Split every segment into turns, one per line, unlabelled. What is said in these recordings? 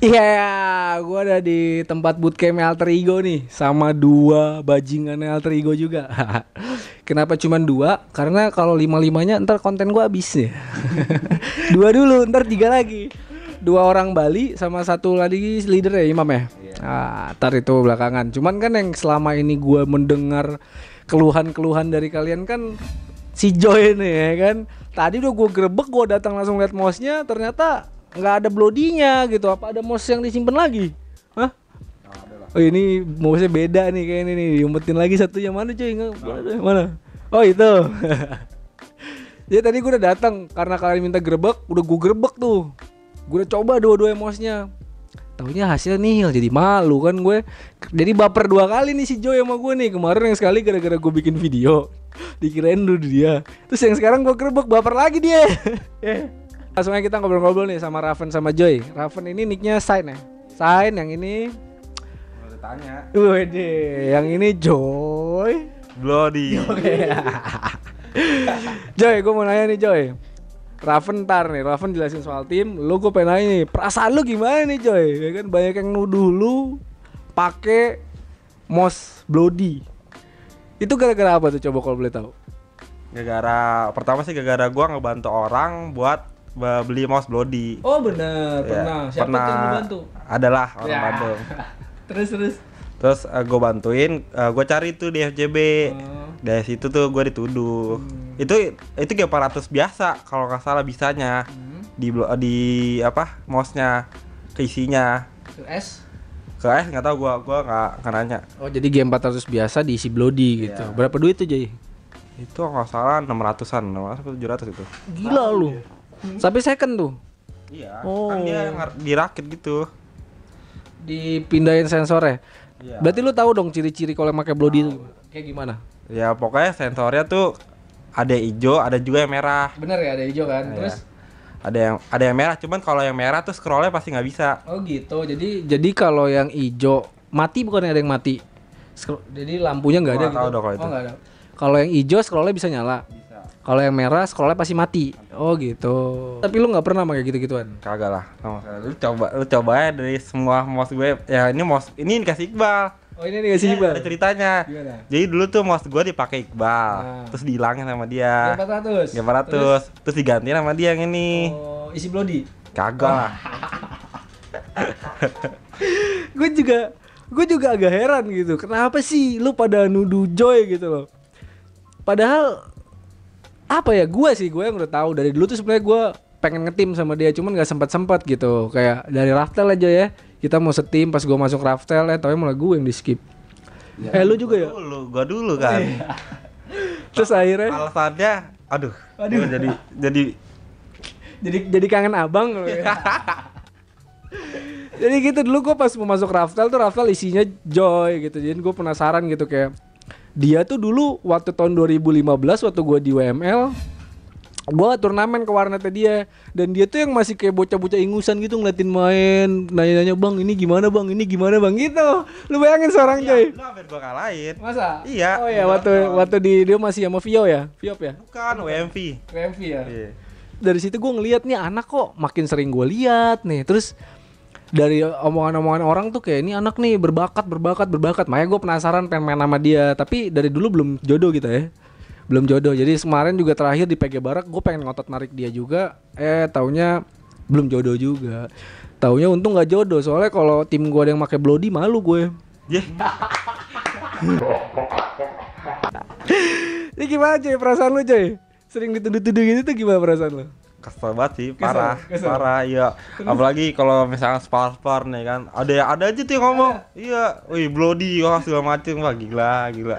Iya, gua ada di tempat bootcamp alter ego nih sama dua bajingan alter ego juga. Kenapa cuma dua? Karena kalau lima limanya ntar konten gua habis ya. dua dulu, ntar tiga lagi. Dua orang Bali sama satu lagi leader ya Imam ya. Ah, ntar itu belakangan. Cuman kan yang selama ini gua mendengar keluhan-keluhan dari kalian kan si Joy nih ya kan. Tadi udah gue grebek, gue datang langsung lihat mouse-nya, ternyata nggak ada blodinya gitu. Apa ada mouse yang disimpan lagi? Hah? Oh ini mouse-nya beda nih kayak ini nih. Diumpetin lagi satunya mana cuy? Mana? Oh itu. Jadi tadi gue udah datang karena kalian minta grebek, udah gue grebek tuh. Gue udah coba dua-dua mouse-nya. Taunya hasilnya nihil jadi malu kan gue. Jadi baper dua kali nih si Joy sama gue nih. Kemarin yang sekali gara-gara gue bikin video. Dikirain dulu dia. Terus yang sekarang gue grebek baper lagi dia. Langsung aja kita ngobrol-ngobrol nih sama Raven sama Joy. Raven ini nicknya Sign ya. Sign yang ini
tanya
Wede, yang ini Joy.
Bloody
Joy, gue mau nanya nih Joy. Raven ntar nih, Raven jelasin soal tim. Lu gue pengen nanya nih, perasaan lu gimana nih Joy? Ya kan banyak yang nuduh lu pakai mouse bloody. Itu gara-gara apa tuh coba kalau boleh tahu?
gara-gara pertama sih gara-gara gua ngebantu orang buat beli mouse Bloody
Oh benar,
Ya,
pernah. Siapa
pernah
tuh yang bantu?
adalah orang
Ya.
Bandung
terus terus.
terus gue bantuin gue cari tuh di FJB
Oh.
dari situ tuh gue dituduh itu itu kayak 400 biasa kalau nggak salah bisanya
Hmm.
di blo- di apa mouse-nya keisinya
S.
ke S nggak tahu gua gua nggak nanya
Oh jadi game 400 biasa diisi bloody gitu.
Iya.
Berapa duit tuh Joy?
itu nggak salah 600-an 600 atau 700 itu
Gila lu. Sampai second tuh.
iya
Oh.
kan dia dirakit gitu
Dipindahin sensornya.
Iya.
Berarti lu tahu dong ciri-ciri kalau yang pakai bloody itu kayak gimana?
ya pokoknya sensornya tuh ada yang hijau ada juga yang merah
Bener ya ada hijau kan.
Iya.
Terus
ada yang ada yang merah cuman kalau yang merah tuh scrollnya pasti nggak bisa
oh gitu. Jadi jadi kalau yang hijau mati bukan ada yang mati. Scroll- jadi lampunya nggak ada
nggak tahu
gitu.
dong kalau
oh
itu.
nggak ada. Kalau yang hijau scrollnya bisa nyala.
bisa
Kalau yang merah scrollnya pasti mati. Oh gitu. Tapi lu nggak pernah pakai gitu-gituan.
kagak lah sama sekali. lu coba lu coba ya dari semua mouse gue ya ini mouse ini dikasih Iqbal
Oh ini nih kasih
Ini ada ceritanya
Gimana?
jadi dulu tuh mouse gue dipakai Iqbal
Nah.
terus dihilangin sama dia
400.
ya 400 terus digantiin sama dia yang ini
Oh, isi bloody.
kagak lah
gue juga gue juga agak heran gitu kenapa sih lu pada nuduh Joy gitu loh padahal apa ya gue sih gue yang udah tahu. Dari dulu tuh sebenarnya gue pengen ngetim sama dia cuman nggak sempat sempat gitu. Kayak dari Raftel aja ya. Kita mau setim pas gue masuk Raftel ya tapi malah gue yang di skip eh lu juga ya?
dulu gua dulu kan.
Terus akhirnya?
Alasannya aduh
Aduh.
jadi jadi
jadi jadi kangen abang lu ya. jadi gitu dulu gue pas mau masuk Raftel tuh Raftel isinya Joy gitu. Jadi gue penasaran gitu kayak dia tuh dulu waktu tahun 2015 waktu gue di WML gue turnamen ke warnetnya dia. Dan dia tuh yang masih kayak bocah-bocah ingusan gitu ngeliatin main nanya-nanya bang ini gimana bang? Ini gimana bang? Gitu. Lu bayangin seorang Joy
lu hampir gua kalahin.
Masa?
Iya.
oh ya waktu waktu di dia masih sama Vio ya? Viop ya?
Bukan WMV
WMV ya?
Iya.
dari situ gue ngeliat nih anak kok makin sering gue lihat nih. Terus dari omongan-omongan orang tuh kayak ini anak nih berbakat berbakat berbakat. Makanya gue penasaran pengen main sama dia. Tapi dari dulu belum jodoh gitu ya. Belum jodoh. Jadi kemarin juga terakhir di PG Barak gue pengen ngotot narik dia juga. Eh taunya belum jodoh juga. Taunya untung nggak jodoh. Soalnya kalau tim gue ada yang pakai bloody malu gue.
Yeh.
ini gimana cuy? Perasaan lu cuy? Sering dituduh-tuduh gitu tuh gimana perasaan lu
kesel banget sih parah
kesel.
parah iya. Apalagi kalau misalnya spar spar nih kan. Ada ada aja tuh yang ngomong. Iya. Wih bloody wah segala macem. Wah gila gila.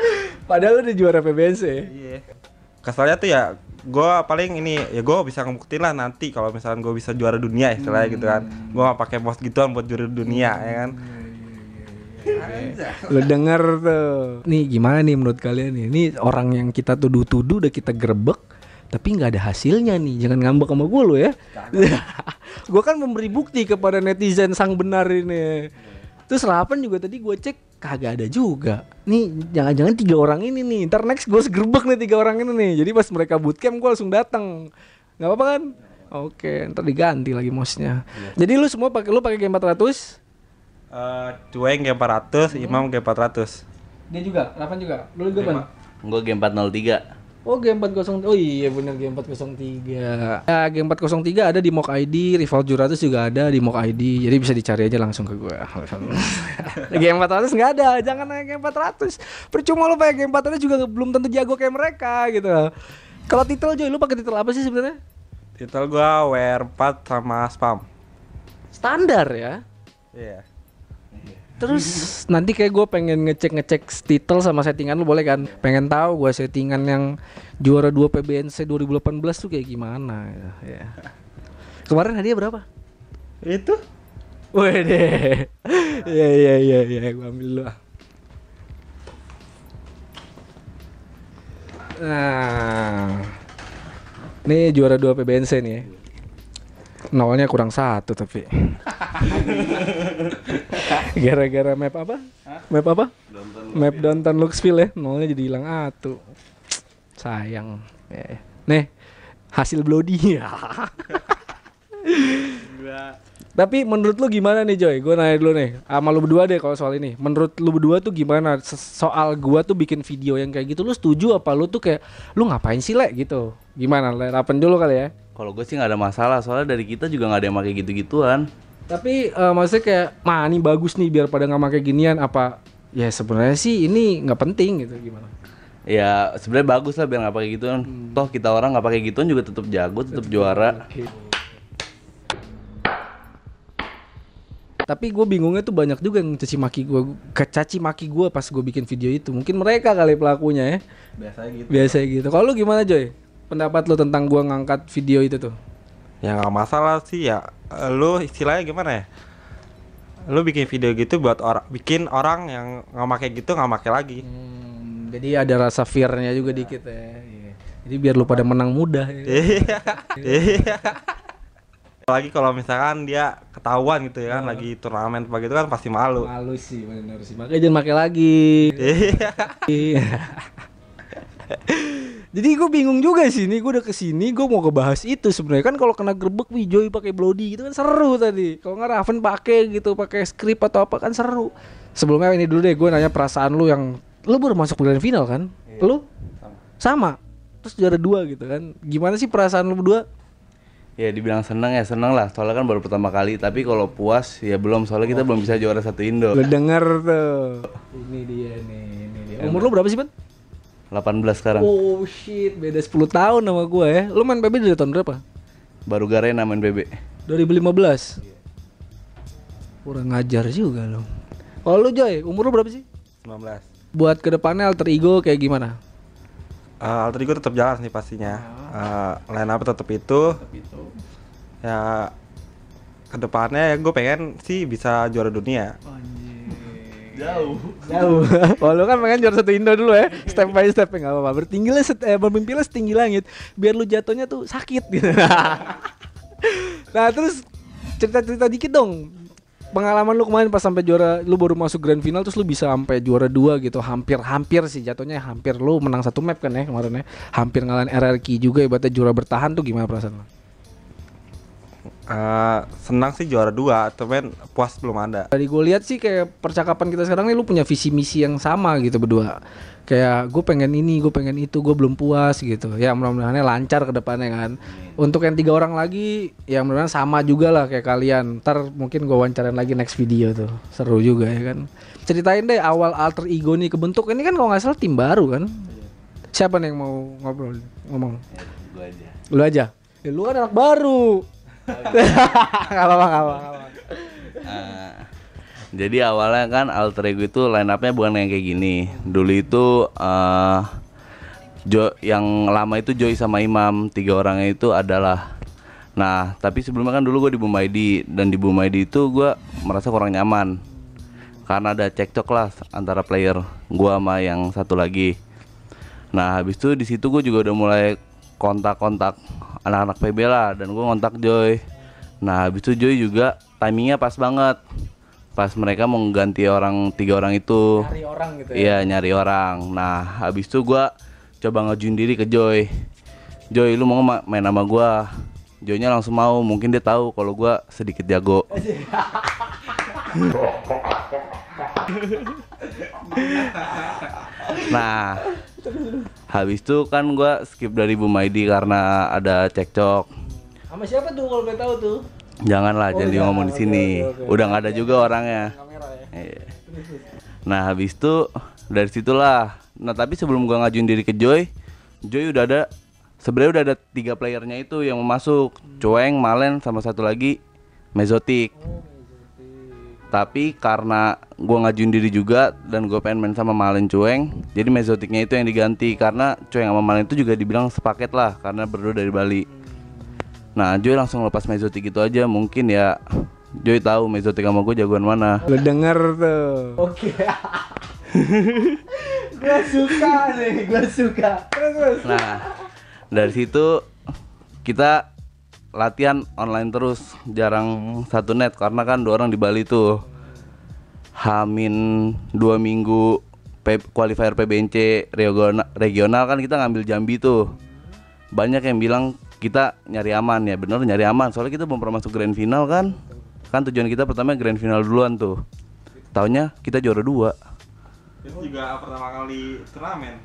Padahal udah juara PBNC ya?
Iya. Keselnya tuh ya gue paling ini ya gue bisa ngebuktiin lah nanti kalau misalnya gue bisa juara dunia istilahnya gitu kan. Gue gak pakai mouse gituan buat juara dunia ya kan.
Lu denger tuh. Nih gimana nih menurut kalian nih? Ini orang yang kita tuduh-tuduh udah kita grebek tapi nggak ada hasilnya nih. Jangan ngambek sama gue lo ya. gue kan memberi bukti kepada netizen sang benar ini. Terus Rapan juga tadi gue cek kagak ada juga. Nih jangan-jangan tiga orang ini nih. Ntar next gue segerbek nih tiga orang ini nih. Jadi pas mereka bootcamp gue langsung datang. nggak apa-apa kan? Oke, ntar diganti lagi mouse-nya. Jadi lu semua pakai lu pakai game 400?
Eh, Cueng G400, Imam G400.
Dia juga, 8 juga. Lu gue ban?
Gue game 403.
Oh game 403 Oh iya bener game 403 Ya game 403 ada di Mok ID Rival Juratus juga ada di Mok ID Jadi bisa dicari aja langsung ke gue Game 400 nggak ada Jangan naik game 400 Percuma lu pakai game 400 juga belum tentu jago kayak mereka gitu Kalau titel Joy lu pakai titel apa sih sebenarnya?
Titel gua WR4 sama spam.
Standar ya
Iya.
Terus nanti kayak gue pengen ngecek-ngecek titel sama settingan lu boleh kan? Pengen tahu gue settingan yang juara 2 PBNC 2018 tuh kayak gimana ya. Kemarin hadiah berapa?
Itu
Wede. Iya iya iya iya gua ambil dulu. ah. Nah. Ini juara 2 PBNC nih ya. Nolnya kurang satu tapi. Gara-gara map apa? Map apa? Map Downtown Luxville ya. Nolnya jadi hilang atu. Sayang. Ya, ya. Nih, hasil Bloody ya. Tapi menurut lu gimana nih Joy? Gue nanya dulu nih sama lu berdua deh kalau soal ini. Menurut lu berdua tuh gimana soal gua tuh bikin video yang kayak gitu? Lu setuju apa lu tuh kayak lu ngapain sih le gitu? Gimana? Le rapen dulu kali ya.
Kalau gue sih nggak ada masalah, soalnya dari kita juga nggak ada yang pakai gitu-gituan.
Tapi eh, maksudnya kayak, mah ini bagus nih biar pada nggak pakai ginian apa? Ya sebenarnya sih ini nggak penting gitu gimana?
Ya sebenarnya bagus lah biar nggak pakai gituan. Toh kita orang nggak pakai gituan juga tetap jago, tetap juara.
Tapi gue bingungnya tuh banyak juga yang caci maki gue, kecaci maki gue pas gue bikin video itu. Mungkin mereka kali pelakunya ya.
biasanya gitu.
Biasanya gitu. Kalau lu gimana Joy? Pendapat lu tentang gua ngangkat video itu tuh?
Ya nggak masalah sih ya. Lu istilahnya gimana ya? Lu bikin video gitu buat orang bikin orang yang nggak pakai gitu nggak pakai lagi.
Hmm, jadi ada rasa fear-nya juga dikit ya. Iya. Jadi biar lu pada menang mudah ya.
Iya. Iya. Apalagi kalau misalkan dia ketahuan gitu ya kan lagi turnamen apa gitu kan pasti malu.
Malu sih bener sih. Makanya jangan pakai lagi.
Iya.
Iya. Jadi gue bingung juga sih nih, gue udah ke sini, gue mau ngebahas itu sebenarnya kan kalau kena gerbek Wijoy pakai bloody gitu kan seru tadi. Kalau nggak Raven pakai gitu, pakai script atau apa kan seru. Sebelumnya ini dulu deh, gue nanya perasaan lu yang lu baru masuk grand final kan? Lu sama. Terus juara dua gitu kan? Gimana sih perasaan lu berdua?
Ya dibilang seneng ya seneng lah, soalnya kan baru pertama kali. Tapi kalau puas ya belum, soalnya kita belum bisa juara satu Indo.
Gue denger tuh. Ini dia nih, ini dia. Umur lu berapa sih, Ban?
18 sekarang.
Oh shit, beda 10 tahun sama gue ya. Lu main PB dari tahun berapa?
Baru Garena main BB.
2015. Kurang ngajar juga lo. Kalau lu Joy, umur lu berapa sih?
19.
Buat ke depannya alter ego kayak gimana?
Eh, alter ego tetap jalan sih pastinya. Eh, line up tetap itu. Ya ke depannya ya gue pengen sih bisa juara dunia.
Jauh.
Jauh. Lu kan pengen juara satu Indo dulu ya. Step by step enggak apa-apa. Bertinggilah set, eh, bermimpilah setinggi langit biar lu jatuhnya tuh sakit gitu. nah, terus cerita-cerita dikit dong. Pengalaman lu kemarin pas sampai juara lu baru masuk grand final terus lu bisa sampai juara dua gitu hampir-hampir sih jatuhnya hampir lu menang satu map kan ya kemarin ya hampir ngalahin RRQ juga ibaratnya juara bertahan tuh gimana perasaan lu?
Eh, senang sih juara dua, tapi puas belum ada.
Dari gue lihat sih kayak percakapan kita sekarang nih lu punya visi misi yang sama gitu berdua. Kayak gue pengen ini, gue pengen itu, gue belum puas gitu. Ya mudah-mudahan lancar ke depannya kan. Untuk yang tiga orang lagi, ya mudah-mudahan sama juga lah kayak kalian. Ntar mungkin gue wawancarin lagi next video tuh. Seru juga ya kan. Ceritain deh awal alter ego nih kebentuk. Ini kan kalau nggak salah tim baru kan. Siapa nih yang mau ngobrol ngomong?
Gue aja.
Lu aja. Ya, lu kan anak baru. Gak apa-apa, gak apa-apa.
Ah, jadi awalnya kan alter ego itu line up-nya bukan yang kayak gini. Dulu itu eh Jo yang lama itu Joy sama Imam tiga orangnya itu adalah Nah, tapi sebelumnya kan dulu gue di Bumaidi dan di Bumaidi itu gue merasa kurang nyaman karena ada cekcok lah antara player gue sama yang satu lagi. Nah, habis itu di situ gue juga udah mulai kontak-kontak anak-anak PB lah dan gue kontak Joy. Nah, habis itu Joy juga timingnya pas banget. Pas mereka mau ganti orang tiga orang itu.
Cari orang gitu ya.
Iya nyari orang. Nah habis itu gua coba ngajuin diri ke Joy. Joy lu mau ma- main sama gua? Joy-nya langsung mau. Mungkin dia tahu kalau gua sedikit jago. nah, habis itu kan gua skip dari Bu Maidi karena ada cekcok.
Sama siapa tuh kalau boleh tahu tuh?
Janganlah,
Oh,
jangan. ngomong di sini.
oke, oke.
Udah nggak ada juga orangnya.
Kamera ya.
Iya. Nah habis itu dari situlah. Nah tapi sebelum gua ngajuin diri ke Joy, Joy udah ada sebenarnya udah ada tiga playernya itu yang mau masuk, Cueng, Malen, sama satu lagi Mezotik. Tapi karena gua ngajuin diri juga dan gue pengen main sama Malen Cueng, jadi Mezotiknya itu yang diganti karena Cueng sama Malen itu juga dibilang sepaket lah karena berdua dari Bali. Nah Joy langsung lepas Mezotik itu aja mungkin ya Joy tahu Mezotik sama gue jagoan mana.
Lu denger tuh. Oke. gua suka nih, gua suka. Terus terus.
Nah, dari situ kita latihan online terus, jarang satu net karena kan dua orang di Bali tuh. Hamin dua minggu P, qualifier PBNC regional, kan kita ngambil Jambi tuh. Banyak yang bilang kita nyari aman ya, bener nyari aman. Soalnya kita belum pernah masuk grand final kan. Kan tujuan kita pertama grand final duluan tuh. Taunya kita juara dua.
Itu juga pertama kali turnamen.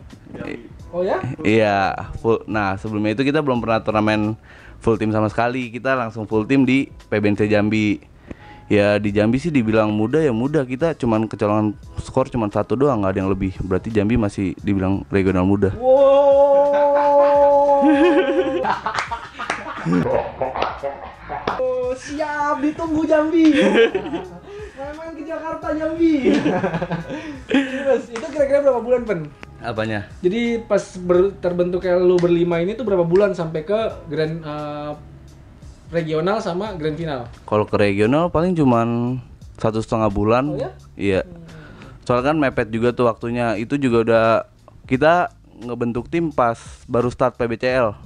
Oh ya?
Iya, full. Nah, sebelumnya itu kita belum pernah turnamen full tim sama sekali. Kita langsung full tim di PBNC Jambi. Ya di Jambi sih dibilang mudah ya mudah. Kita cuman kecolongan skor cuman satu doang, nggak ada yang lebih. Berarti Jambi masih dibilang regional mudah.
Wow. oh, siap ditunggu Jambi. Main-main ke Jakarta Jambi. Kira-kira berapa bulan pen?
Apanya?
Jadi pas ber- terbentuk kayak lu berlima ini tuh berapa bulan sampai ke grand eh, regional sama grand final?
Kalau ke regional paling cuman satu setengah bulan.
Oh ya?
Iya. Soalnya kan mepet juga tuh waktunya. Itu juga udah kita ngebentuk tim pas baru start PBCL.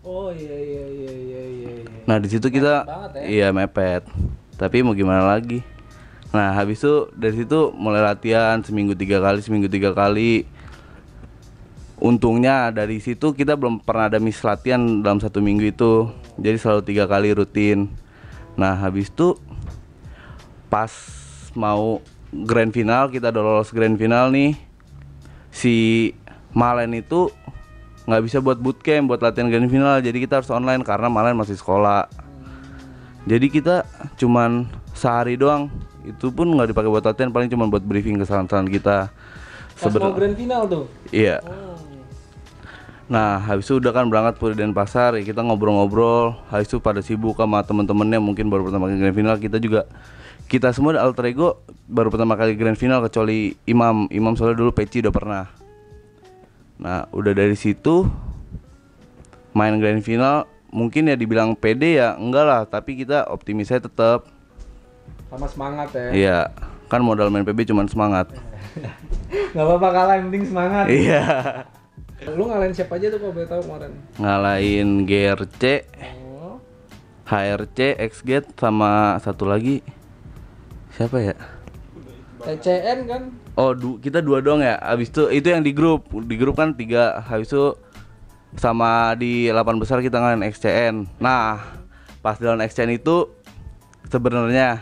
Oh iya iya iya iya iya. iya.
Nah di situ kita
banget ya.
iya mepet. Tapi mau gimana lagi? Nah habis itu dari situ mulai latihan seminggu tiga kali seminggu tiga kali. Untungnya dari situ kita belum pernah ada miss latihan dalam satu minggu itu. Jadi selalu tiga kali rutin. Nah habis itu pas mau grand final kita udah lolos grand final nih si Malen itu nggak bisa buat bootcamp buat latihan grand final jadi kita harus online karena Malen masih sekolah jadi kita cuman sehari doang itu pun nggak dipakai buat latihan paling cuma buat briefing kesalahan-kesalahan kita
Pas mau
Seben-
grand final tuh.
iya
Oh.
Nah, habis itu udah kan berangkat ke Denpasar, ya kita ngobrol-ngobrol. Habis itu pada sibuk sama temen-temennya mungkin baru pertama kali grand final. Kita juga kita semua alter ego baru pertama kali grand final kecuali Imam. Imam soalnya dulu Peci udah pernah. Nah, udah dari situ main grand final mungkin ya dibilang pede ya enggak lah, tapi kita optimisnya tetap.
Sama semangat ya.
Iya, kan modal main PB cuman semangat.
Gak apa-apa kalah yang penting semangat.
Iya.
Lu ngalahin siapa aja tuh kalau boleh tahu kemarin?
Ngalahin GRC,
Oh.
HRC, XGate sama satu lagi siapa ya?
TCN kan?
Oh, du- kita dua doang ya. Habis itu itu yang di grup. Di grup kan tiga. Habis itu sama di 8 besar kita ngalahin XCN. Nah, pas lawan XCN itu sebenarnya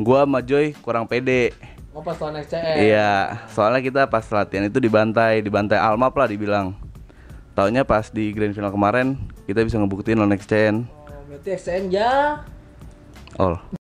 gua sama Joy kurang pede.
Oh pas lawan XCN.
Iya, soalnya kita pas latihan itu dibantai, dibantai Almap lah dibilang. Taunya pas di grand final kemarin kita bisa ngebuktiin lawan XCN.
Oh, berarti XCN ya.
All.